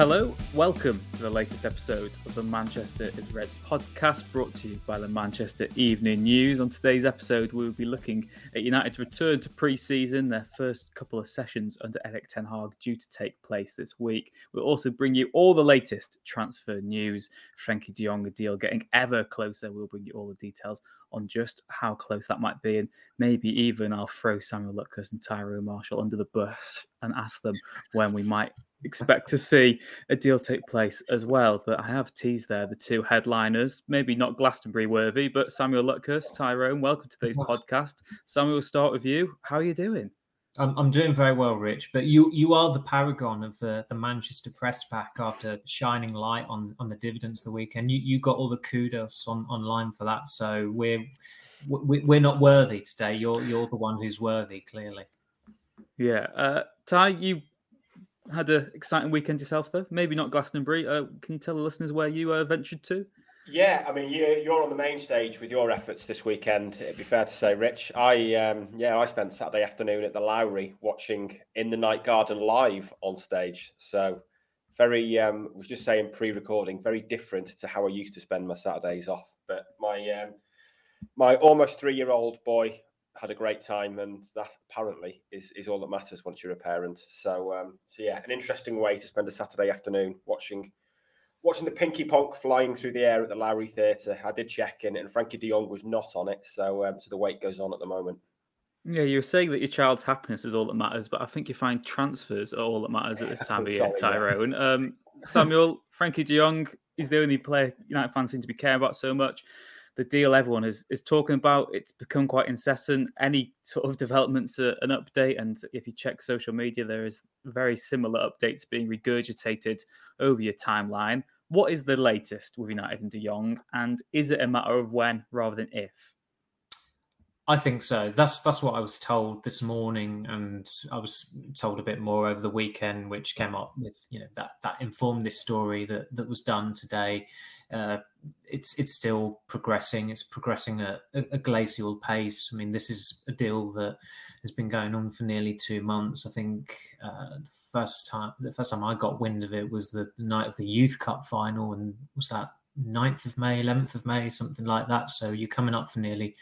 Hello, welcome to the latest episode of the Manchester is Red podcast brought to you by the Manchester Evening News. On today's episode, we will be looking at United's return to pre season, their first couple of sessions under Erik Ten Hag due to take place this week. We'll also bring you all the latest transfer news. Frankie de Jong, deal getting ever closer. We'll bring you all the details on just how close that might be. And maybe even I'll throw Samuel Luckhurst and Tyrone Marshall under the bus and ask them when we might expect to see a deal take place as well. But I have teased there the two headliners, maybe not Glastonbury worthy, but Samuel Luckhurst, Tyrone, welcome to today's podcast. Samuel, we'll start with you. How are you doing? I'm, I'm doing very well, Rich. But you you are the paragon of the, the Manchester press pack after shining light on on the dividends the weekend. You you got all the kudos on online for that. So we're we're not worthy today. You're you're the one who's worthy, clearly. Yeah, uh, Ty, you had an exciting weekend yourself, though. Maybe not Glastonbury. Uh, can you tell the listeners where you uh, ventured to? Yeah, I mean, you're on the main stage with your efforts this weekend. It'd be fair to say, Rich. I um, yeah, I spent Saturday afternoon at the Lowry watching In the Night Garden live on stage. So very, um, was just saying pre-recording, very different to how I used to spend my Saturdays off. But my um, my almost three-year-old boy had a great time, and that apparently is is all that matters once you're a parent. So um, so yeah, an interesting way to spend a Saturday afternoon watching watching the Pinky Ponk flying through the air at the Lowry Theatre. I did check in, and Frankie De Jong was not on it, so um, so the wait goes on at the moment. Yeah, you were saying that your child's happiness is all that matters, but I think you find transfers are all that matters at this time of year, Tyrone. Um, Samuel, Frankie De Jong is the only player United fans seem to be caring about so much. The deal everyone is is talking about, it's become quite incessant. Any sort of developments, an update, and if you check social media, there is very similar updates being regurgitated over your timeline. What is the latest with United and De Jong, and is it a matter of when rather than if? I think so. That's that's what I was told this morning, and I was told a bit more over the weekend, which came up with you know that that informed this story that that was done today. Uh, it's it's still progressing. It's progressing at a, a, glacial pace. I mean, this is a deal that has been going on for nearly two months. I think uh, the first time the first time I got wind of it was the night of the Youth Cup final, and was that 9th of May, 11th of May, something like that. So you're coming up for nearly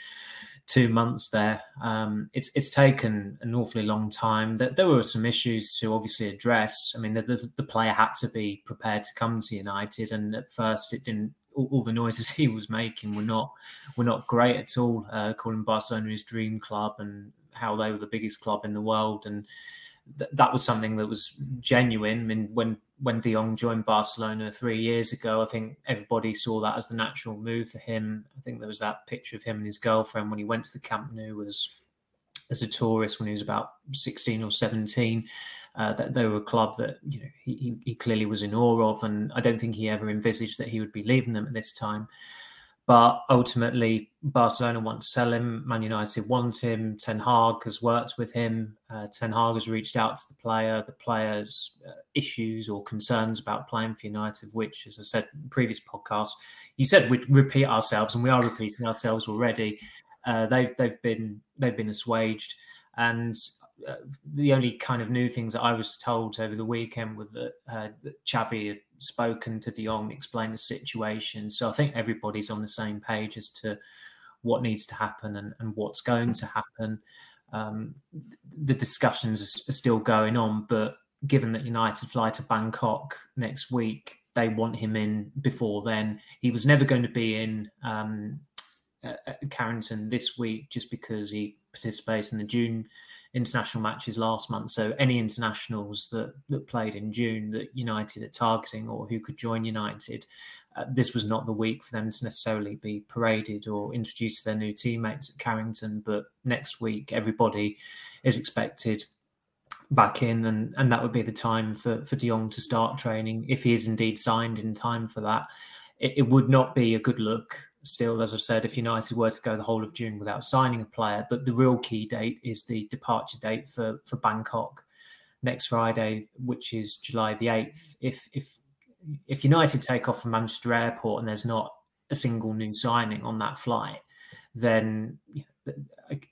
two months there. Um, it's it's taken an awfully long time. There, there, were some issues to obviously address. I mean, the, the, the, player had to be prepared to come to United, and at first it didn't. All, all the noises he was making were not were not great at all. Uh, calling Barcelona his dream club and how they were the biggest club in the world, and th- that was something that was genuine. I mean, when when De Jong joined Barcelona three years ago, I think everybody saw that as the natural move for him. I think there was that picture of him and his girlfriend when he went to the Camp Nou as as a tourist when he was about 16 or 17. Uh, that they were a club that you know he, he clearly was in awe of, and I don't think he ever envisaged that he would be leaving them at this time. But ultimately, Barcelona want to sell him. Man United want him. Ten Hag has worked with him. Uh, Ten Hag has reached out to the player. The player's uh, issues or concerns about playing for United, which, as I said in previous podcasts, you said we'd repeat ourselves, and we are repeating ourselves already. Uh, they've they've been they've been assuaged, and uh, the only kind of new things that I was told over the weekend were that, uh, had spoken to De Jong, explained the situation. So I think everybody's on the same page as to what needs to happen and, and what's going to happen. Um, the discussions are, still going on, but given that United fly to Bangkok next week, they want him in before then. He was never going to be in um, Carrington this week just because he participates in the June international matches last month. So any internationals that that played in June that United are targeting or who could join United, uh, this was not the week for them to necessarily be paraded or introduced to their new teammates at Carrington. But next week, everybody is expected back in, and, and that would be the time for, for De Jong to start training if he is indeed signed in time for that. It, it would not be a good look still, as I've said, if United were to go the whole of June without signing a player. But the real key date is the departure date for, for Bangkok next Friday, which is July the 8th. If, if if United take off from Manchester Airport and there's not a single new signing on that flight, then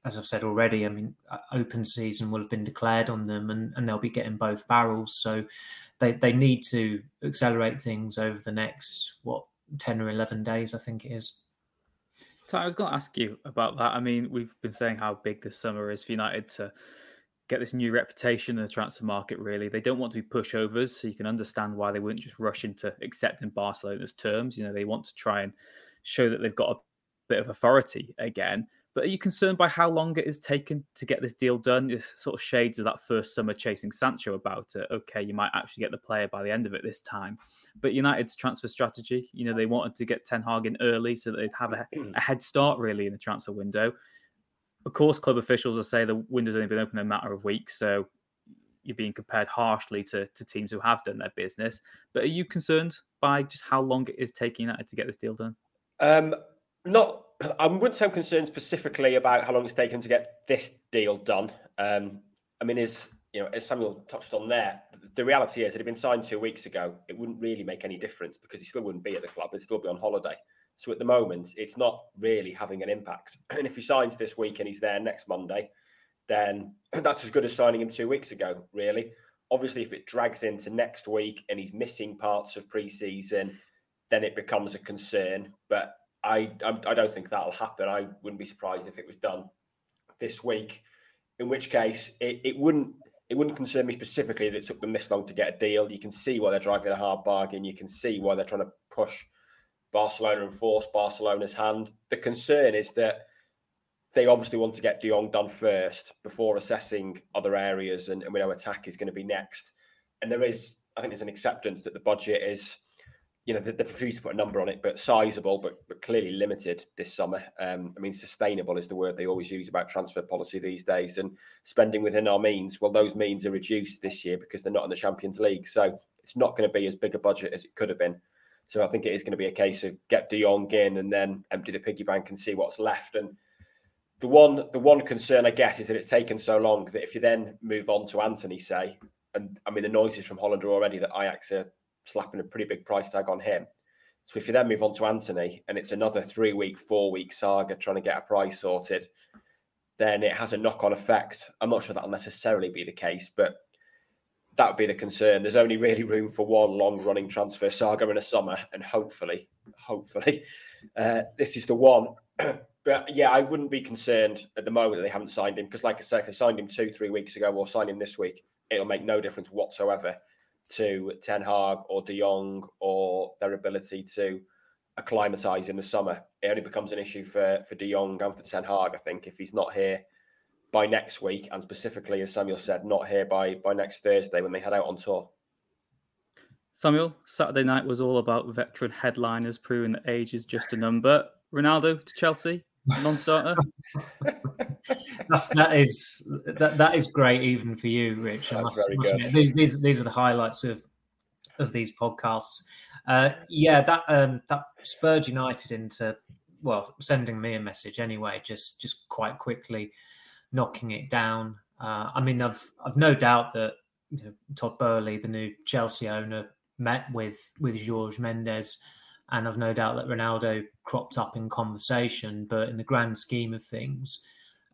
as I've said already, I mean, uh, open season will have been declared on them, and, and they'll be getting both barrels. So they they need to accelerate things over the next what ten or eleven days, I think it is. So I was going to ask you about that. I mean, we've been saying how big this summer is for United to get this new reputation in the transfer market. Really, they don't want to be pushovers, so you can understand why they wouldn't just rush into accepting Barcelona's terms. You know, they want to try and show that they've got a bit of authority again. But are you concerned by how long it has taken to get this deal done? It sort of shades of that first summer chasing Sancho about it. Okay, you might actually get the player by the end of it this time. But United's transfer strategy, you know, they wanted to get Ten Hag in early so that they'd have a, a head start really in the transfer window. Of course, club officials will say the window's only been open a matter of weeks, so you're being compared harshly to, to teams who have done their business. But are you concerned by just how long it is taking United to get this deal done? Um, not I wouldn't say I'm concerned specifically about how long it's taken to get this deal done. Um, I mean, as you know, as Samuel touched on there, the reality is, it had been signed two weeks ago. It wouldn't really make any difference because he still wouldn't be at the club; he'd still be on holiday. So at the moment, it's not really having an impact. And if he signs this week and he's there next Monday, then that's as good as signing him two weeks ago. Really, obviously, if it drags into next week and he's missing parts of pre-season, then it becomes a concern. But I, I don't think that'll happen. I wouldn't be surprised if it was done this week. In which case, it, it wouldn't it wouldn't concern me specifically that it took them this long to get a deal. You can see why they're driving a hard bargain. You can see why they're trying to push Barcelona and force Barcelona's hand. The concern is that they obviously want to get De Jong done first before assessing other areas, and, and we know attack is going to be next. And there is, I think, there's an acceptance that the budget is you know, they, they refused to put a number on it, but sizable, but, but clearly limited this summer. Um, I mean, sustainable is the word they always use about transfer policy these days, and spending within our means. Well, those means are reduced this year because they're not in the Champions League, so it's not going to be as big a budget as it could have been. So I think it is going to be a case of get De Jong in and then empty the piggy bank and see what's left. And the one the one concern I get is that it's taken so long that if you then move on to Antony, say, and I mean the noises from Holland are already that Ajax are slapping a pretty big price tag on him. So if you then move on to Antony and it's another three week, four week saga trying to get a price sorted, then it has a knock on effect. I'm not sure that'll necessarily be the case, but that would be the concern. There's only really room for one long running transfer saga in a summer, and hopefully, hopefully, uh, this is the one. but yeah, I wouldn't be concerned at the moment that they haven't signed him because, like I said, if they signed him two, three weeks ago or signed him this week, it'll make no difference whatsoever to Ten Hag or De Jong or their ability to acclimatise in the summer. It only becomes an issue for for De Jong and for Ten Hag, I think, if he's not here by next week, and specifically, as Samuel said, not here by by next Thursday when they head out on tour. Samuel, Saturday night was all about veteran headliners proving that age is just a number. Ronaldo to Chelsea, non-starter. That's that is that that is great even for you, Rich. That's must, very good. These, these these are the highlights of of these podcasts. Uh, yeah, that um, that spurred United into well sending me a message anyway, just just quite quickly knocking it down. Uh, I mean, I've I've no doubt that you know, Todd Boehly, the new Chelsea owner, met with with Jorge Mendes and I've no doubt that Ronaldo cropped up in conversation. But in the grand scheme of things,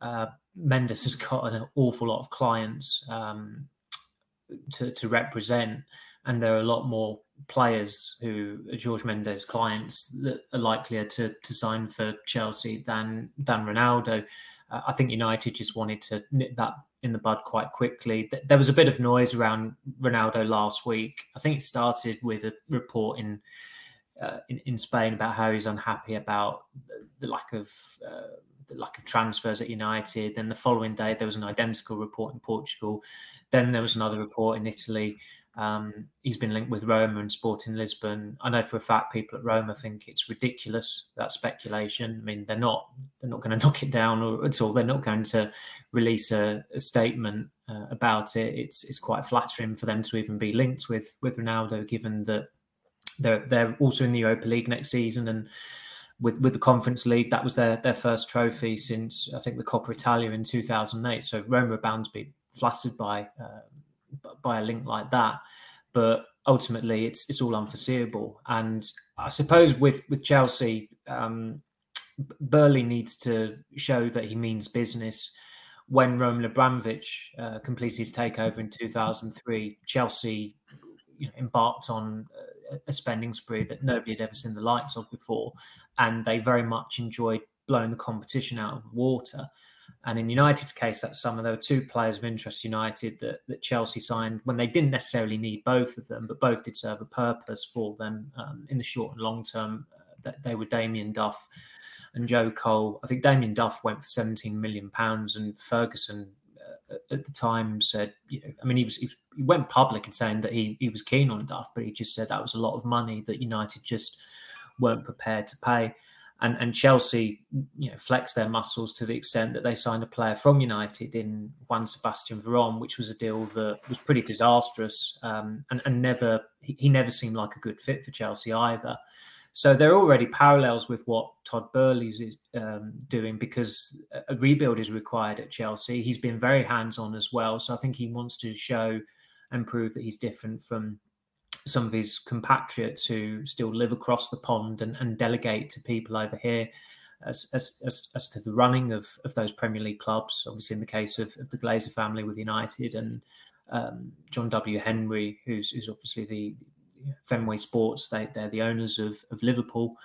uh, Mendes has got an awful lot of clients um, to, to represent, and there are a lot more players who are Jorge Mendes clients that are likelier to, to sign for Chelsea than than Ronaldo. Uh, I think United just wanted to nip that in the bud quite quickly. There was a bit of noise around Ronaldo last week. I think it started with a report in uh, in, in Spain about how he's unhappy about the, the lack of uh, the lack of transfers at United. Then the following day, there was an identical report in Portugal. Then there was another report in Italy. Um, he's been linked with Roma and Sporting Lisbon. I know for a fact people at Roma think it's ridiculous that speculation. I mean, they're not they're not going to knock it down or at all. They're not going to release a, a statement uh, about it. It's it's quite flattering for them to even be linked with with Ronaldo, given that they're they're also in the Europa League next season and with with the Conference League. That was their their first trophy since I think the Coppa Italia in 2008. So Roma are bound to be flattered by uh, by a link like that, but ultimately it's it's all unforeseeable. And I suppose with with Chelsea, um, Boehly needs to show that he means business. When Roman Abramovich uh, completed his takeover in 2003, Chelsea you know, embarked on a spending spree that nobody had ever seen the likes of before, and they very much enjoyed blowing the competition out of the water. And in United's case, that summer there were two players of interest United that, that Chelsea signed when they didn't necessarily need both of them, but both did serve a purpose for them um, in the short and long term. Uh, that they were Damien Duff and Joe Cole. I think Damien Duff went for 17 million pounds, and Ferguson at the time said, you know, I mean, he was, he, went public and saying that he he was keen on Duff, but he just said that was a lot of money that United just weren't prepared to pay. And, and Chelsea, you know, flexed their muscles to the extent that they signed a player from United in Juan Sebastian Veron, which was a deal that was pretty disastrous um, and, and never he, he never seemed like a good fit for Chelsea either. So there are already parallels with what Todd Boehly's is um, doing because a rebuild is required at Chelsea. He's been very hands on as well. So I think he wants to show and prove that he's different from some of his compatriots who still live across the pond and, and delegate to people over here. As, as, as, as, to the running of, of those Premier League clubs, obviously in the case of, of the Glazer family with United and um, John W. Henry, who's, who's obviously the, Fenway Sports. They, they're the owners of, of Liverpool.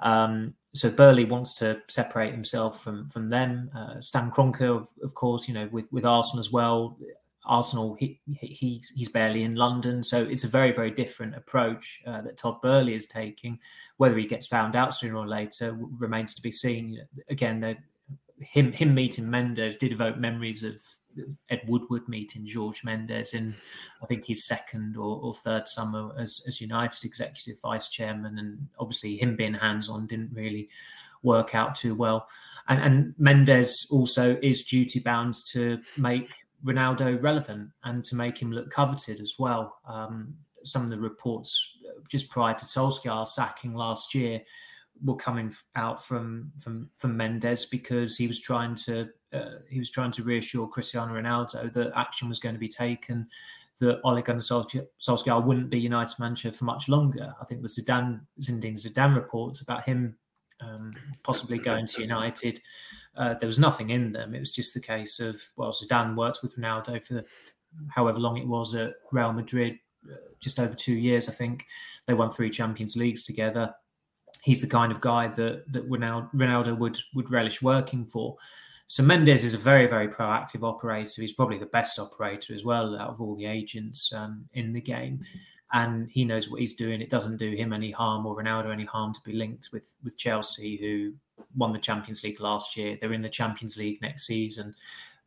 Um, so Boehly wants to separate himself from from them. Uh, Stan Kroenke, of, of, course, you know, with with Arsenal as well. Arsenal, he, he he's barely in London, so it's a very very different approach uh, that Todd Boehly is taking. Whether he gets found out sooner or later remains to be seen. Again, him him meeting Mendes did evoke memories of Ed Woodward meeting Jorge Mendes in, I think, his second or, or, third summer as, as United executive vice chairman. And obviously, him being hands on didn't really work out too well. And, and Mendes also is duty bound to make Ronaldo relevant and to make him look coveted as well. Um, some of the reports just prior to Solskjaer sacking last year were coming out from from from Mendes because he was trying to uh, he was trying to reassure Cristiano Ronaldo that action was going to be taken, that Ole Gunnar Solskjaer wouldn't be United manager for much longer. I think the Zidane Zinedine Zidane reports about him um, possibly going to United. Uh, there was nothing in them. It was just the case of well, Zidane worked with Ronaldo for however long it was at Real Madrid, uh, just over two years, I think. They won three Champions Leagues together he's the kind of guy that that Ronaldo would would relish working for. So Mendes is a very very proactive operator. He's probably the best operator as well out of all the agents um, in the game, and he knows what he's doing. It doesn't do him any harm or Ronaldo any harm to be linked with with Chelsea, who won the Champions League last year. They're in the Champions League next season,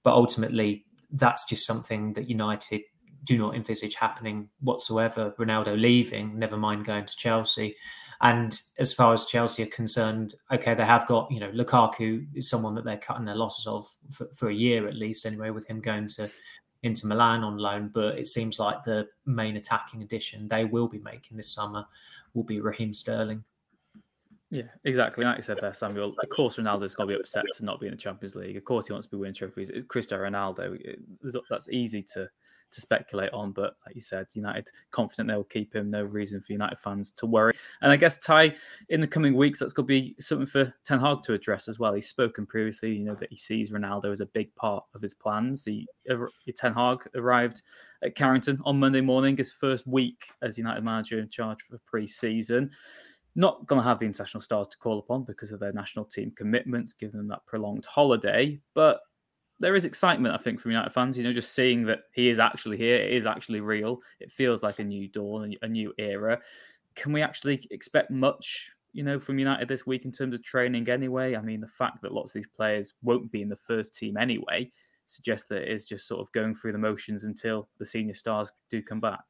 but ultimately that's just something that United do not envisage happening whatsoever. Ronaldo leaving, never mind going to Chelsea. And as far as Chelsea are concerned, okay, they have got, you know, Lukaku is someone that they're cutting their losses of for, for a year at least, anyway, with him going to Inter Milan on loan. But it seems like the main attacking addition they will be making this summer will be Raheem Sterling. Yeah, exactly. Like you said there, Samuel. Of course, Ronaldo's going to be upset to not be in the Champions League. Of course, he wants to be winning trophies. Cristiano Ronaldo, that's easy to to speculate on. But like you said, United confident they'll keep him. No reason for United fans to worry. And I guess Ty, in the coming weeks, that's going to be something for Ten Hag to address as well. He's spoken previously, you know, that he sees Ronaldo as a big part of his plans. He uh, Ten Hag arrived at Carrington on Monday morning, his first week as United manager in charge for pre-season not going to have the international stars to call upon because of their national team commitments, given them that prolonged holiday. But there is excitement, I think, from United fans. You know, just seeing that he is actually here, it is actually real. It feels like a new dawn, a new era. Can we actually expect much you know, from United this week in terms of training anyway? I mean, the fact that lots of these players won't be in the first team anyway suggests that it is just sort of going through the motions until the senior stars do come back.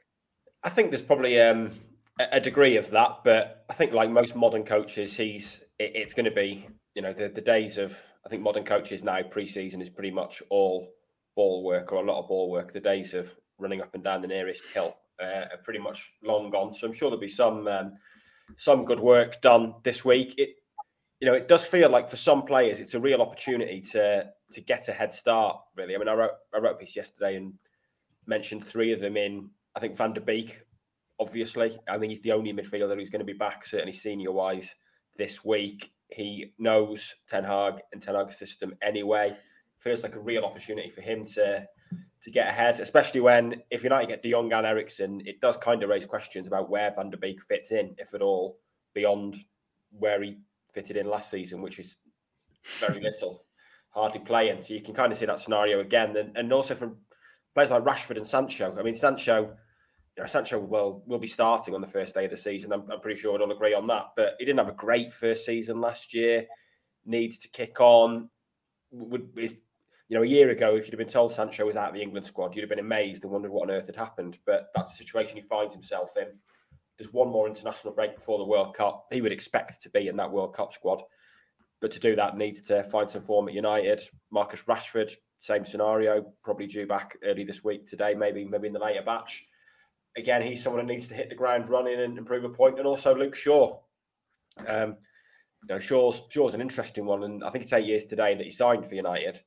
I think there's probably um, a degree of that, but I think like most modern coaches, he's it's going to be you know the, the days of I think modern coaches now pre-season is pretty much all ball work or a lot of ball work. The days of running up and down the nearest hill uh, are pretty much long gone. So I'm sure there'll be some um, some good work done this week. It you know it does feel like for some players it's a real opportunity to to get a head start. Really, I mean I wrote I wrote a piece yesterday and mentioned three of them in I think Van der Beek. Obviously, I think he's the only midfielder who's going to be back, certainly senior wise, this week. He knows Ten Hag and Ten Hag's system anyway. Feels like a real opportunity for him to to get ahead, especially when if United get De Jong and Eriksen, it does kind of raise questions about where Van der Beek fits in, if at all, beyond where he fitted in last season, which is very little, hardly playing. So you can kind of see that scenario again, and, and also from players like Rashford and Sancho. I mean, Sancho Sancho will will be starting on the first day of the season. I'm, I'm pretty sure we'd all agree on that. But he didn't have a great first season last year. Needs to kick on. Would you know a year ago, if you'd have been told Sancho was out of the England squad, you'd have been amazed and wondered what on earth had happened. But that's the situation he finds himself in. There's one more international break before the World Cup. He would expect to be in that World Cup squad, but to do that needs to find some form at United. Marcus Rashford, same scenario, probably due back early this week today, maybe maybe in the later batch again, he's someone who needs to hit the ground running and improve a point. point, and also Luke Shaw. Um, you know, Shaw's Shaw's an interesting one, and I think it's eight years today that he signed for United,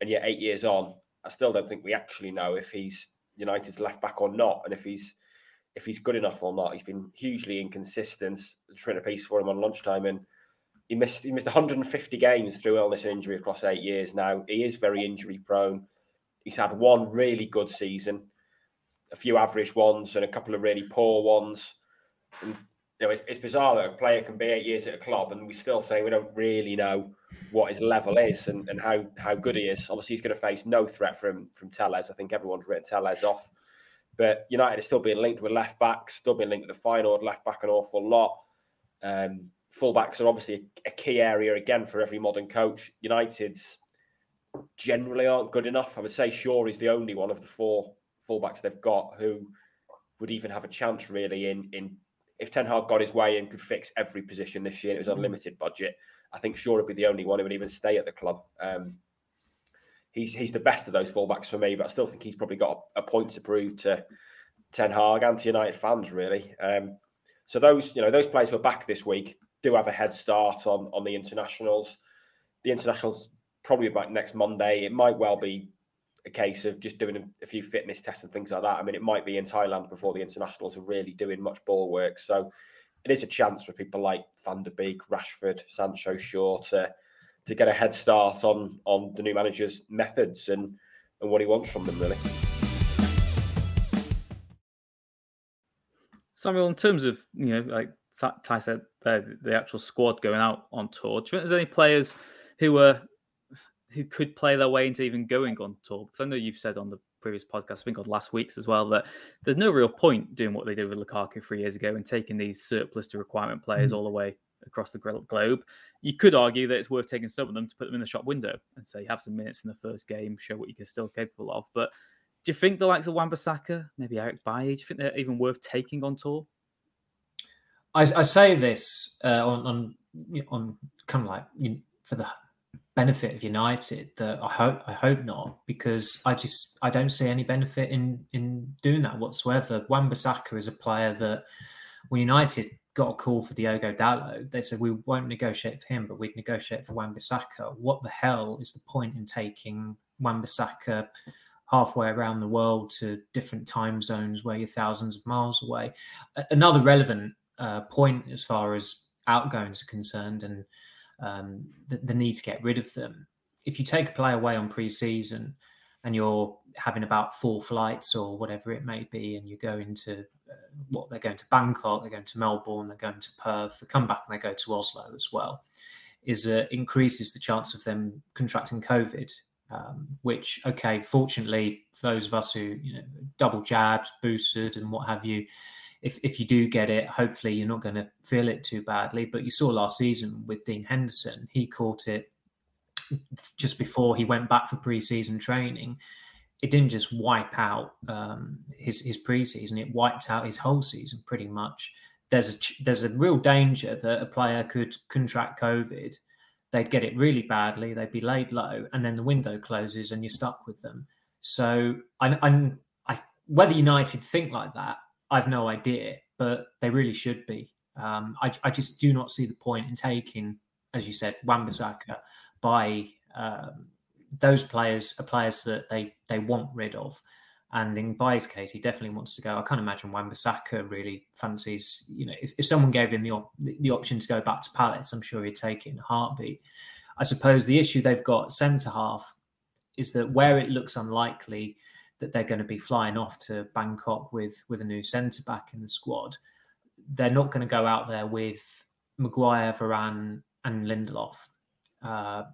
and yet eight years on, I still don't think we actually know if he's United's left back or not, and if he's if he's good enough or not. He's been hugely inconsistent. Trying a piece for him on lunchtime, and he missed he missed 150 games through illness and injury across eight years. Now he is very injury prone. He's had one really good season a few average ones and a couple of really poor ones. And, you know, it's, it's bizarre that a player can be eight years at a club and we still say we don't really know what his level is and, and how how good he is. Obviously, he's going to face no threat from from Telles. I think everyone's written Telles off. But United is still being linked with left backs, still being linked with the final left back an awful lot. Um, fullbacks are obviously a, a key area again for every modern coach. United's generally aren't good enough. I would say Shaw is the only one of the four fullbacks they've got who would even have a chance really in in if Ten Hag got his way and could fix every position this year, it was mm-hmm. unlimited budget. I think Shaw would be the only one who would even stay at the club. Um, he's he's the best of those fullbacks for me, but I still think he's probably got a, a point to prove to Ten Hag and to United fans, really. Um, so those you know those players who are back this week do have a head start on on the internationals. The internationals probably about next Monday. It might well be a case of just doing a, few fitness tests and things like that. I mean, it might be in Thailand before the internationals are really doing much ball work. So it is a chance for people like Van der Beek, Rashford, Sancho, Shaw to to get a head start on on the new manager's methods and and what he wants from them, really. Samuel, in terms of you know, like Ty said, the actual squad going out on tour. Do you think there's any players who are who could play their way into even going on tour. Because I know you've said on the previous podcast, I think on last week's as well, that there's no real point doing what they did with Lukaku three years ago and taking these surplus to requirement players mm-hmm. all the way across the globe. You could argue that it's worth taking some of them to put them in the shop window and say you have some minutes in the first game, show what you're still capable of. But do you think the likes of Wan-Bissaka, maybe Eric Bailly, do you think they're even worth taking on tour? I, I say this uh, on on on kind of like you know, for the benefit of United that I hope I hope not because I just I don't see any benefit in in doing that whatsoever. Wan-Bissaka is a player that when United got a call for Diogo Dalot, they said we won't negotiate for him, but we'd negotiate for Wan-Bissaka. What the hell is the point in taking Wan-Bissaka halfway around the world to different time zones where you're thousands of miles away? Another relevant uh, point as far as outgoings are concerned and um, the, the, need to get rid of them. If you take a player away on pre-season and you're having about four flights or whatever it may be, and you go into uh, what they're going to Bangkok, they're going to Melbourne, they're going to Perth, they come back and they go to Oslo as well, is uh, increases the chance of them contracting COVID. Um, which, okay, fortunately, for those of us who you know double jabs, boosted, and what have you, if if you do get it, hopefully you're not going to feel it too badly. But you saw last season with Dean Henderson, he caught it just before he went back for pre-season training. It didn't just wipe out um, his his pre-season; it wiped out his whole season pretty much. There's a there's a real danger that a player could contract COVID. They'd get it really badly. They'd be laid low, and then the window closes, and you're stuck with them. So I, I'm I whether United think like that I've no idea, but they really should be. Um, I, I, just do not see the point in taking, as you said, Wan-Bissaka by um, those players are players that they they want rid of. And in Bailly's case, he definitely wants to go. I can't imagine Wan-Bissaka really fancies, you know, if, if someone gave him the, op- the option to go back to Palace, I'm sure he'd take it in a heartbeat. I suppose the issue they've got centre half is that where it looks unlikely that they're going to be flying off to Bangkok with with a new centre back in the squad. They're not going to go out there with Maguire, Varane, and Lindelof. Uh,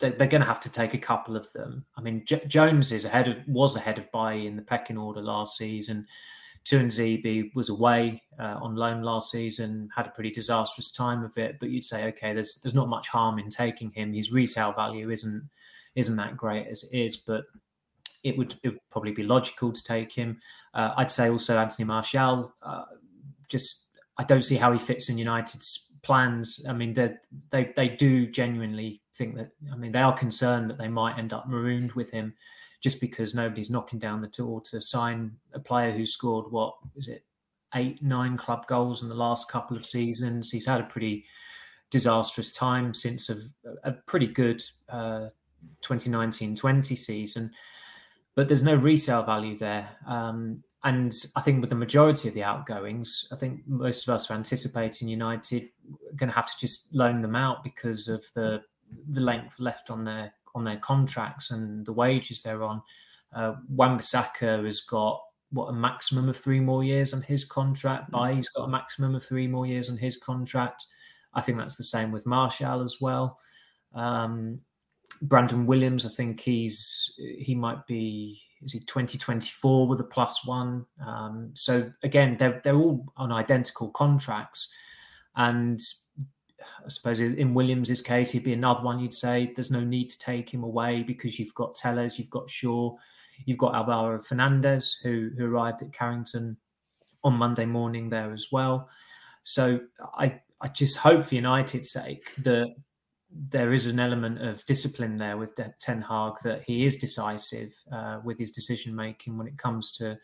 they're, they're, going to have to take a couple of them. I mean, J- Jones is ahead of was ahead of Bailly in the pecking order last season. Tuanzebe was away uh, on loan last season, had a pretty disastrous time of it. But you'd say, okay, there's there's not much harm in taking him. His retail value isn't isn't that great as it is, but it would, it would probably be logical to take him. Uh, I'd say also Anthony Martial. Uh, just I don't see how he fits in United's plans. I mean, they they do genuinely think that. I mean, they are concerned that they might end up marooned with him, just because nobody's knocking down the door to sign a player who scored what is it eight nine club goals in the last couple of seasons. He's had a pretty disastrous time since a, a pretty good uh, 2019-20 season but there's no resale value there. Um, and I think with the majority of the outgoings, I think most of us are anticipating United going to have to just loan them out because of the the length left on their on their contracts and the wages they're on. Uh, Wan-Bissaka has got what a maximum of three more years on his contract. Mm. Bailly's got a maximum of three more years on his contract. I think that's the same with Martial as well. Um, Brandon Williams, I think he's he might be is he 2024 with a plus one. Um, so again, they're they're all on identical contracts, and I suppose in Williams's case, he'd be another one. You'd say there's no need to take him away because you've got Telles, you've got Shaw, you've got Alvaro Fernandez who who arrived at Carrington on Monday morning there as well. So I I just hope for United's sake that there is an element of discipline there with Ten Hag that he is decisive uh, with his decision making when it comes to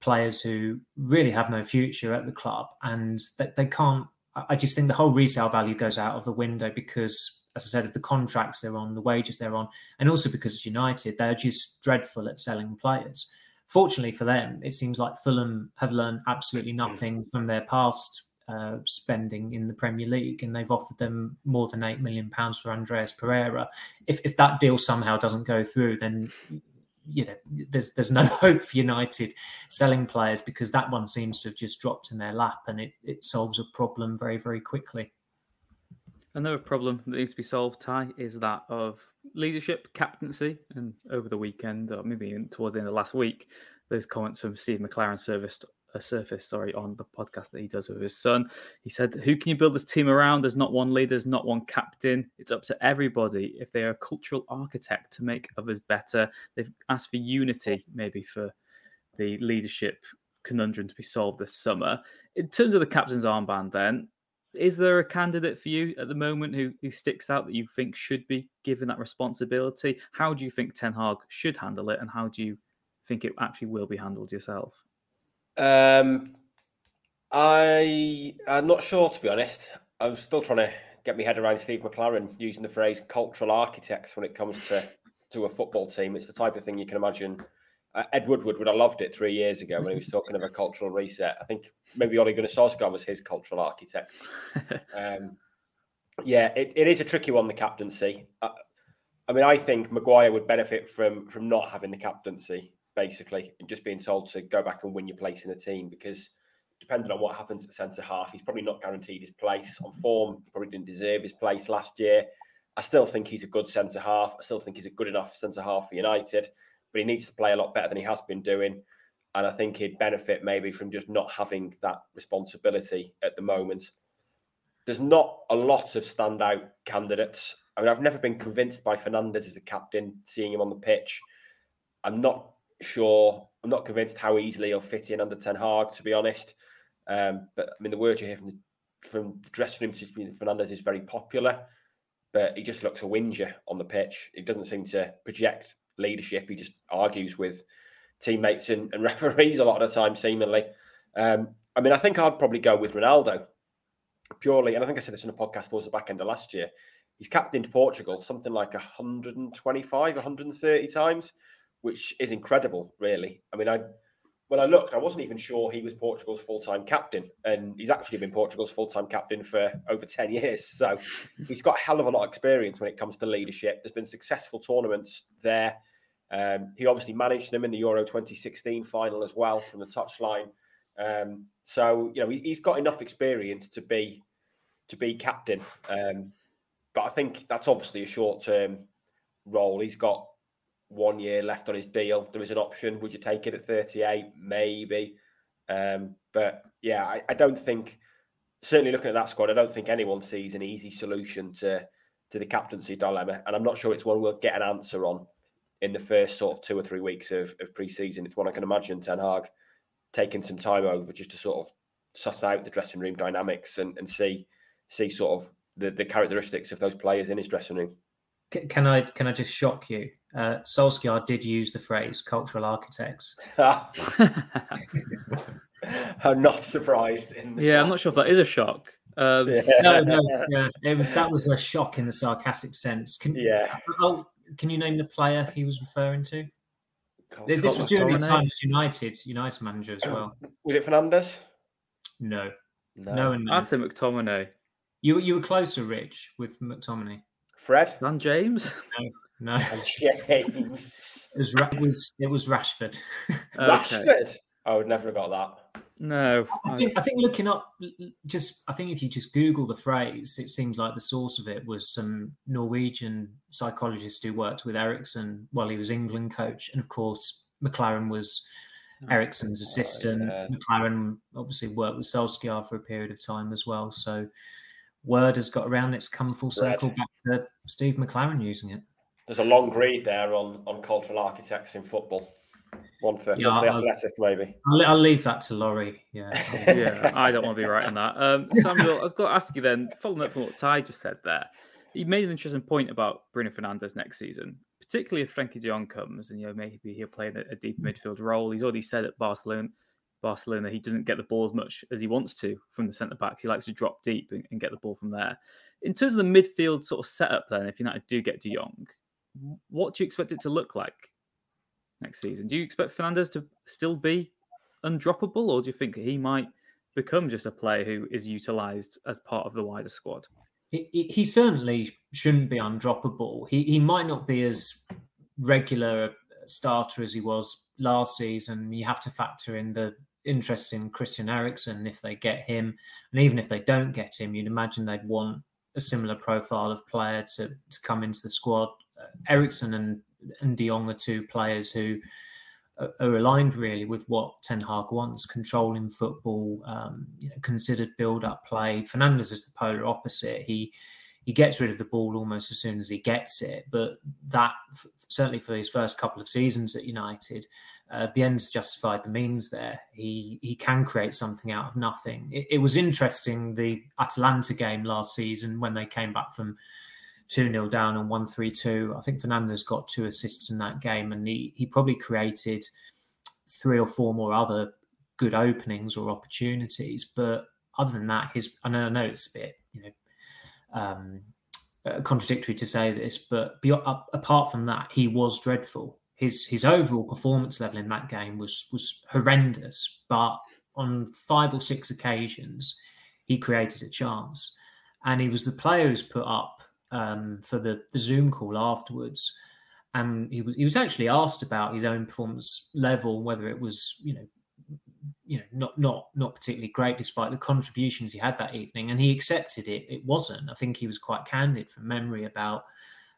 players who really have no future at the club and that they can't. I just think the whole resale value goes out of the window because, as I said, of the contracts they're on, the wages they're on, and also because it's United, they're just dreadful at selling players. Fortunately for them, it seems like Fulham have learned absolutely nothing from their past uh, spending in the Premier League, and they've offered them more than eight million pounds for Andreas Pereira. If if that deal somehow doesn't go through, then you know there's there's no hope for United selling players because that one seems to have just dropped in their lap, and it it solves a problem very very quickly. Another problem that needs to be solved, Ty, is that of leadership, captaincy, and over the weekend, or maybe even towards the end of last week, those comments from Steve McClaren surfaced a surface, sorry, on the podcast that he does with his son. He said, Who can you build this team around? There's not one leader, there's not one captain. It's up to everybody if they are a cultural architect to make others better. They've asked for unity, maybe for the leadership conundrum to be solved this summer. In terms of the captain's armband, then, is there a candidate for you at the moment who, who sticks out that you think should be given that responsibility? How do you think Ten Hag should handle it, and how do you think it actually will be handled yourself? Um, I I'm not sure to be honest. I'm still trying to get my head around Steve McClaren using the phrase "cultural architects" when it comes to to a football team. It's the type of thing you can imagine. Uh, Ed Woodward would have loved it three years ago when he was talking of a cultural reset. I think maybe Ole Gunnar Solskjaer was his cultural architect. um, yeah, it, it is a tricky one, the captaincy. Uh, I mean, I think Maguire would benefit from from not having the captaincy basically, and just being told to go back and win your place in the team because depending on what happens at centre half, he's probably not guaranteed his place on form. He probably didn't deserve his place last year. I still think he's a good centre half. I still think he's a good enough centre half for United, but he needs to play a lot better than he has been doing. and I think he'd benefit maybe from just not having that responsibility at the moment. There's not a lot of standout candidates. I mean, I've never been convinced by Fernandes as a captain, seeing him on the pitch. I'm not sure, I'm not convinced how easily he'll fit in under Ten Hag, to be honest. Um, but I mean, the word you hear from the, from the dressing room to Fernandes is very popular, but he just looks a whinger on the pitch. He doesn't seem to project leadership. He just argues with teammates and, and referees a lot of the time, seemingly. Um, I mean, I think I'd probably go with Ronaldo purely, and I think I said this in a podcast towards the back end of last year. He's captained Portugal something like 125, 130 times, which is incredible, really. I mean, I when I looked, I wasn't even sure he was Portugal's full time captain, and he's actually been Portugal's full time captain for over 10 years. So he's got a hell of a lot of experience when it comes to leadership. There's been successful tournaments there. Um, he obviously managed them in the Euro 2016 final as well from the touchline. Um, so you know he, has got enough experience to be to be captain. Um, but I think that's obviously a short term role. He's got one year left on his deal. There is an option. Would you take it at 38? Maybe. Um, but yeah, I, I, don't think certainly looking at that squad, I don't think anyone sees an easy solution to to the captaincy dilemma. And I'm not sure it's one we'll get an answer on in the first sort of two or three weeks of, of pre-season. It's one I can imagine Ten Hag taking some time over just to sort of suss out the dressing room dynamics and, and see see sort of the, the characteristics of those players in his dressing room. Can I can I just shock you? Uh, Solskjaer did use the phrase "cultural architects." I'm not surprised. yeah, I'm not sure if that is a shock. Um, yeah. No, no, yeah. it was that was a shock in the sarcastic sense. Can, yeah. Oh, can you name the player he was referring to? this was during his time as United United manager as well. Was it Fernandes? No, no, no. I'd say McTominay. You you were closer, Rich, with McTominay. Fred? Dan James? No, no. James. It was, it was, it was Rashford. Rashford? I would never have got that. No. I think, I think looking up, just I think if you just Google the phrase, it seems like the source of it was some Norwegian psychologist who worked with Eriksson while he was England coach. And of course, McClaren was oh, Eriksson's assistant. Oh, yeah. McClaren obviously worked with Solskjaer for a period of time as well. So word has got around. It's come full circle back to Steve McClaren using it. There's a long read there on on cultural architects in football. One for, yeah, one for athletic, maybe. I'll, I'll, leave that to Laurie. Yeah, yeah. I don't want to be right on that. Um, Samuel, I was going to ask you then, following up from what Ty just said there. You made an interesting point about Bruno Fernandes next season, particularly if Frankie De Jong comes and you know maybe he'll play a, a deep midfield role. He's already said at Barcelona Barcelona, he doesn't get the ball as much as he wants to from the centre backs. He likes to drop deep and, and, get the ball from there. In terms of the midfield sort of setup, then, if United do get De Jong, what do you expect it to look like next season? Do you expect Fernandes to still be undroppable, or do you think he might become just a player who is utilised as part of the wider squad? He, he certainly shouldn't be undroppable. He, he might not be as regular a starter as he was last season. You have to factor in the interest in Christian Eriksen if they get him. And even if they don't get him, you'd imagine they'd want a similar profile of player to, to come into the squad. Eriksen and, and De Jong are two players who are, are aligned really with what Ten Hag wants, controlling football, um, you know, considered build-up play. Fernandes is the polar opposite. He he gets rid of the ball almost as soon as he gets it. But that certainly for his first couple of seasons at United, uh, the ends justified the means there. He he can create something out of nothing. It, it, was interesting the Atalanta game last season when they came back from 2 0 down and 1 3 2. I think Fernandes got two assists in that game and he, he probably created three or four more other good openings or opportunities. But other than that, his know, I know it's a bit, you know, um, uh, contradictory to say this, but beyond, uh, apart from that, he was dreadful his his overall performance level in that game was was horrendous. But on five or six occasions, he created a chance, and he was the player who's put up um, for the the Zoom call afterwards. And he was he was actually asked about his own performance level, whether it was you know you know not not not particularly great despite the contributions he had that evening and he accepted it it wasn't i think he was quite candid from memory about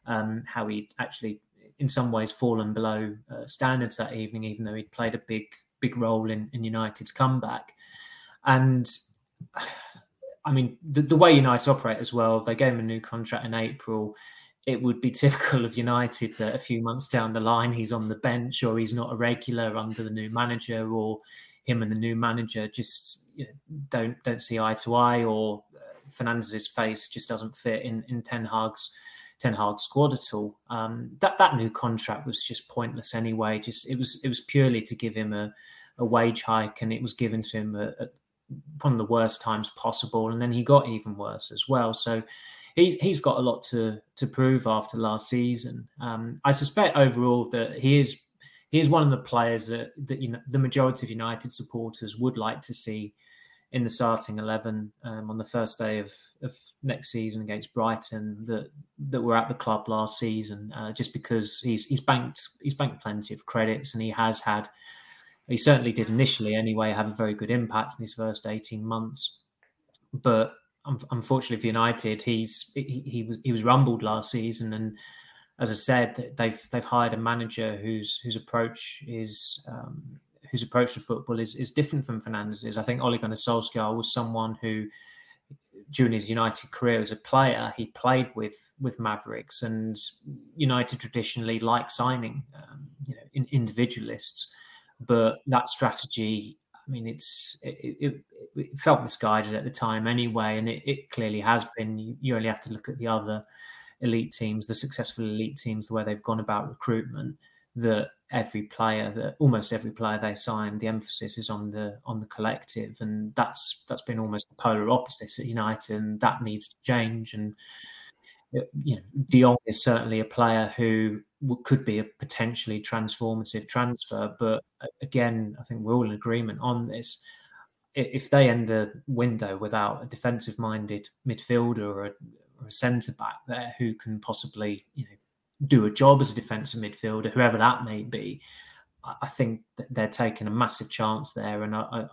um, how he actually in some ways fallen below uh, standards that evening, even though he'd played a big big role in, in United's comeback. And I mean, the, the way United operate as well, they gave him a new contract in April. It would be typical of United that a few months down the line he's on the bench or he's not a regular under the new manager or him and the new manager just you know, don't don't see eye to eye or uh, Fernandes's face just doesn't fit in in Ten Hag's Ten Hag squad at all. Um, that that new contract was just pointless anyway. Just it was it was purely to give him a, a wage hike, and it was given to him at, at one of the worst times possible, and then he got even worse as well. So he he's got a lot to to prove after last season. Um, I suspect overall that he is he is one of the players that, that you know the majority of United supporters would like to see in the starting eleven um, on the first day of, of next season against Brighton that that were at the club last season. Uh, just because he's he's banked he's banked plenty of credits and he has had he certainly did initially anyway have a very good impact in his first eighteen months, but unfortunately for United, he's he, he was he was rumbled last season. And as I said, they've they've hired a manager whose whose approach is um, whose approach to football is, is different from Fernandes's. I think Ole Gunnar Solskjaer was someone who, during his United career as a player, he played with with Mavericks, and United traditionally like signing um, you know in, individualists, but that strategy. I mean, it's it, it, it, felt misguided at the time anyway, and it, it clearly has been. You, you only have to look at the other elite teams, the successful elite teams, the way they've gone about recruitment that every player that almost every player they sign the emphasis is on the on the collective and that's that's been almost the polar opposite at united and that needs to change and you know de Jong is certainly a player who could be a potentially transformative transfer but uh, again i think we're all in agreement on this if they end the window without a defensive minded midfielder or a, a centre back there who can possibly you know do a job as a defensive midfielder, whoever that may be, I think they're taking a massive chance there, and I, I,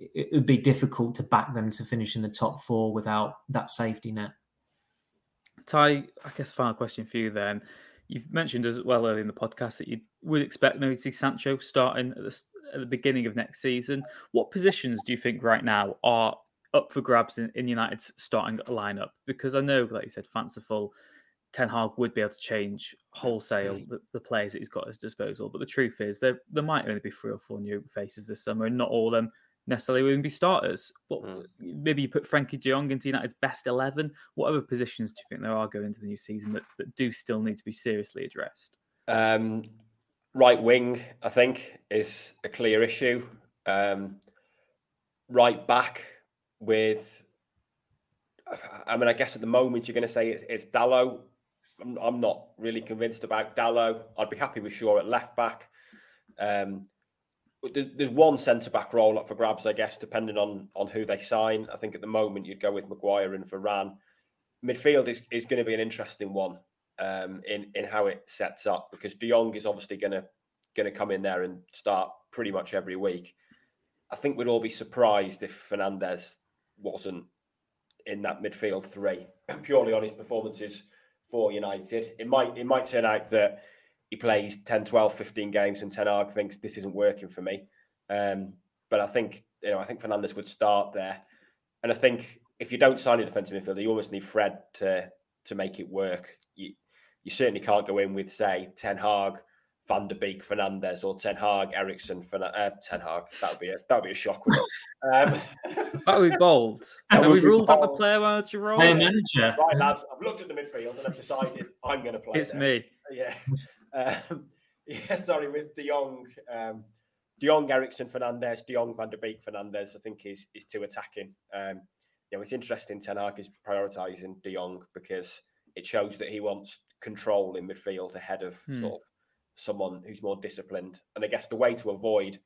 it would be difficult to back them to finish in the top four without that safety net. Ty, I guess final question for you then. You've mentioned as well earlier in the podcast that you would expect maybe to see Sancho starting at the, at the beginning of next season. What positions do you think right now are up for grabs in, in United's starting lineup? Because I know, like you said, fanciful Ten Hag would be able to change wholesale mm. the, the, players that he's got at his disposal. But the truth is, there there might only be three or four new faces this summer, and not all of them necessarily wouldn't be starters. But mm. maybe you put Frenkie De Jong into United's best eleven. What other positions do you think there are going into the new season that, that do still need to be seriously addressed? Um, right wing, I think, is a clear issue. Um, right back with I mean, I guess at the moment you're going to say it's, it's Dalot. I'm, I'm not really convinced about Dalot. I'd be happy with Shaw at left back. Um, there's one centre back role up for grabs, I guess, depending on on who they sign. I think at the moment you'd go with Maguire and Varane. Midfield is, is going to be an interesting one um, in in how it sets up because De Jong is obviously going to going to come in there and start pretty much every week. I think we'd all be surprised if Fernandes wasn't in that midfield three purely on his performances for United. It might it might turn out that he plays 10, 12, 15 games and Ten Hag thinks this isn't working for me. Um, but I think you know I think Fernandes would start there, and I think if you don't sign a defensive midfielder, you almost need Fred to to make it work. You you certainly can't go in with say Ten Hag, Van der Beek, Fernandes, or Ten Hag, Eriksen, uh, Ten Hag. That would be a that would be a shock. Um, that would be bold. Have we ruled out the player manager role? Hey, manager. Right, lads. I've looked at the midfield and I've decided I'm going to play. It's there. me. Yeah. Um, yeah. Sorry, with De Jong, um, De Jong, Eriksen, Fernandes, De Jong, Van der Beek, Fernandes. I think is is too attacking. Um, you know, it's interesting. Ten Hag is prioritising De Jong because it shows that he wants control in midfield ahead of hmm. sort of someone who's more disciplined. And I guess the way to avoid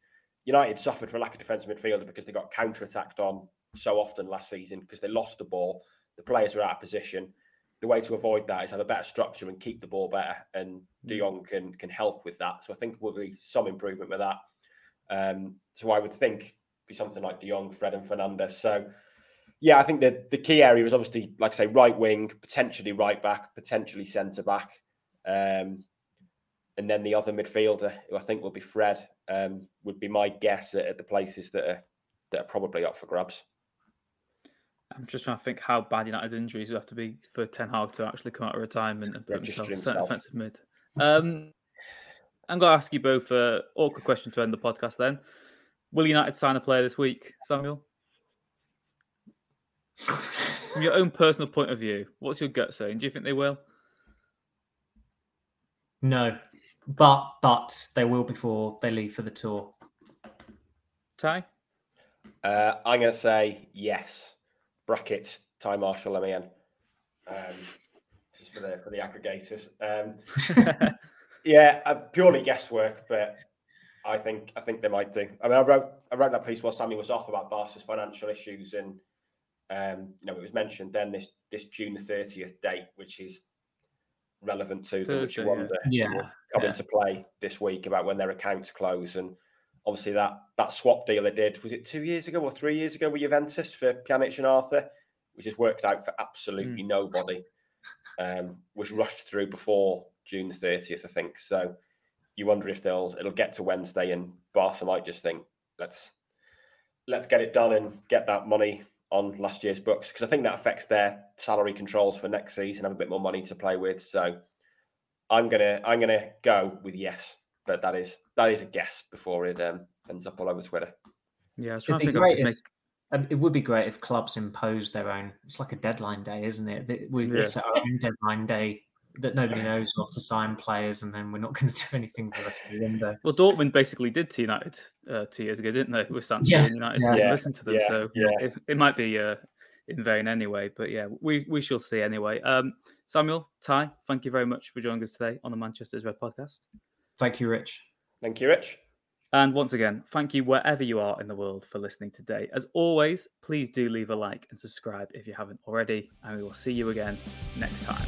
United suffered for lack of defensive midfielder because they got counter attacked on so often last season because they lost the ball. The players were out of position. The way to avoid that is have a better structure and keep the ball better. And De mm. Jong can can help with that. So I think there will be some improvement with that. Um, so I would think be something like De Jong, Fred, and Fernandes. So yeah, I think the the key area is obviously like I say right wing, potentially right back, potentially centre back. Um, and then the other midfielder, who I think will be Fred, um, would be my guess at, at, the places that are that are probably up for grabs. I'm just trying to think how bad United's injuries would have to be for Ten Hag to actually come out of retirement and put himself, himself. offensive mid. Um, I'm going to ask you both an awkward question to end the podcast. Then, will United sign a player this week, Samuel? From your own personal point of view, what's your gut saying? Do you think they will? No, but but they will before they leave for the tour. Ty, uh, I'm going to say yes. Brackets Ty Marshall. Let me in. Um, this is for the for the aggregators. Um, yeah, uh, purely guesswork, but I think I think they might do. I mean, I wrote I wrote that piece while Sammy was off about Barca's financial issues, and um, you know, it was mentioned then this this June thirtieth date, which is relevant to you wonder yeah. will come yeah. into play this week about when their accounts close. And obviously that that swap deal they did was it two years ago or three years ago with Juventus for Pjanic and Arthur, which has worked out for absolutely mm. nobody. Um, was rushed through before June thirtieth, I think. So you wonder if they'll it'll get to Wednesday and Barca might just think let's let's get it done and get that money on last year's books because I think that affects their salary controls for next season, have a bit more money to play with. So I'm gonna I'm gonna go with yes, but that is that is a guess before it um, ends up all over Twitter. Yeah, I was trying It'd to think if, make... um, it would be great if clubs impose their own. It's like a deadline day, isn't it? We, yeah. It's our own deadline day that nobody knows what to sign players, and then we're not going to do anything for the rest of the window. Well, Dortmund basically did to United uh, two years ago, didn't they? With Sancho yeah. United yeah. yeah. listen to them, yeah. so yeah. It, it, might be uh, in vain anyway. But yeah, we we shall see anyway. Um, Samuel, Ty, thank you very much for joining us today on the Manchester's Red podcast. Thank you, Rich. Thank you, Rich. And once again, thank you wherever you are in the world for listening today. As always, please do leave a like and subscribe if you haven't already, and we will see you again next time.